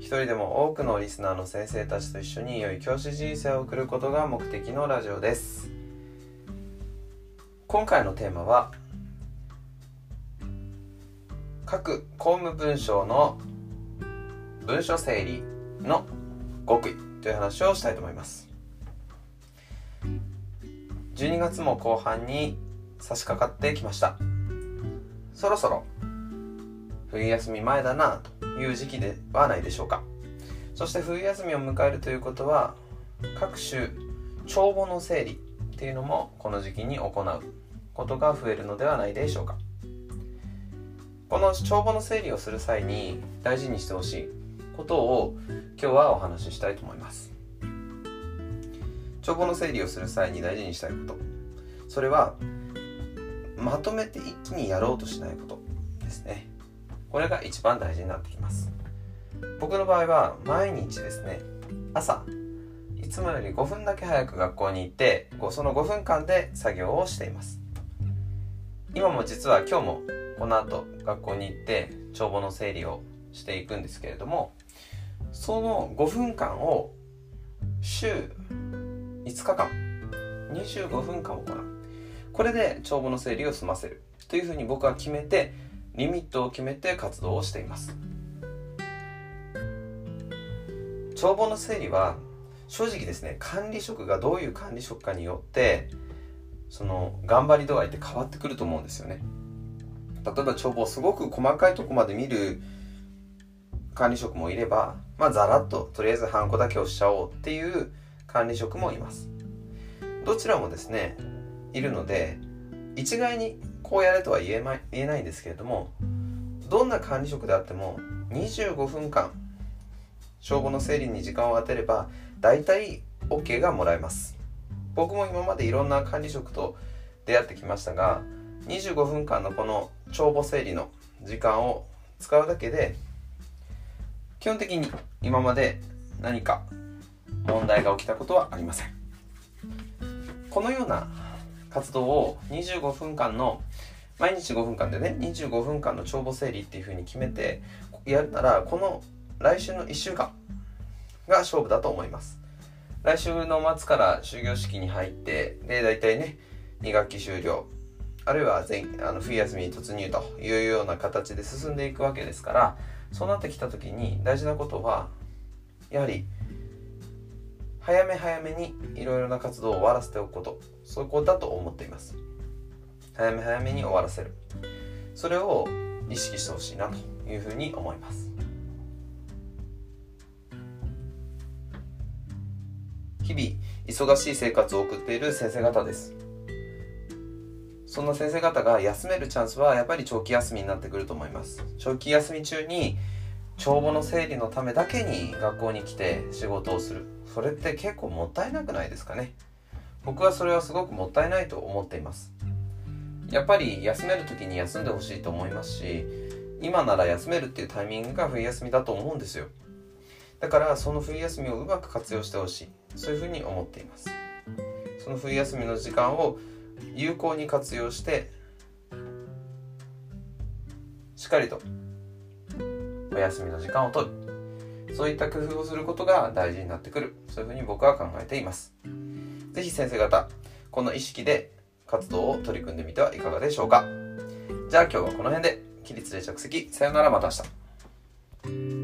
一人でも多くのリスナーの先生たちと一緒に良い教師人生を送ることが目的のラジオです。今回のテーマは各公務文書の文書整理の極意という話をしたいと思います。12月も後半に差し掛かってきました。そろそろ冬休み前だなという時期ではないでしょうか。そして冬休みを迎えるということは各種帳簿の整理っていうのもこの時期に行うことが増えるのではないでしょうか。この帳簿の整理をする際に大事にしてほしいことを今日はお話ししたいと思います。帳簿の整理をする際に大事にしたいこと。それはまとめて一気にやろうとしないことですね。これが一番大事になってきます。僕の場合は毎日ですね朝いつもより5分だけ早く学校に行ってその5分間で作業をしています。今も実は今日もこの後学校に行って帳簿の整理をしていくんですけれどもその5分間を週5日間25分間行う。これで帳簿の整理を済ませるというふうに僕は決めてリミットを決めて活動をしています。帳簿の整理は正直ですね管理職がどういう管理職かによってその頑張り度合いって変わってくると思うんですよね。例えば帳簿をすごく細かいとこまで見る管理職もいればまあざらっととりあえずハンコだけをしちゃおうっていう管理職もいます。どちらもですねいるので一概にこうやれとは言え,、ま、言えないんですけれどもどんな管理職であっても25分間帳簿の整理に時間を当てれば大体 OK がもらえます。僕も今までいろんな管理職と出会ってきましたが25分間のこの帳簿整理の時間を使うだけで基本的に今まで何か問題が起きたことはありません。このような活動を25分間の毎日5分間でね25分間の帳簿整理っていう風に決めてやるならこの来週の1週間が勝負だと思います。来週の末から終業式に入ってで大体ね2学期終了あるいは前あの冬休みに突入というような形で進んでいくわけですからそうなってきた時に大事なことはやはり早め早めにいろいろな活動を終わらせておくこと。そこだと思っています。早め早めに終わらせる。それを意識してほしいなというふうに思います。日々忙しい生活を送っている先生方です。そんな先生方が休めるチャンスはやっぱり長期休みになってくると思います。長期休み中に帳簿の整理のためだけに学校に来て仕事をする。それって結構もったいなくないですかね？僕はそれはすごくもったいないと思っています。やっぱり休める時に休んでほしいと思いますし今なら休めるっていうタイミングが冬休みだと思うんですよ。だからその冬休みをうまく活用してほしい。そういうふうに思っています。その冬休みの時間を有効に活用してしっかりとお休みの時間をとる。そういった工夫をすることが大事になってくる。そういうふうに僕は考えています。是非先生方この意識で活動を取り組んでみてはいかがでしょうか。じゃあ今日はこの辺で起立で着席。さよならまた明日。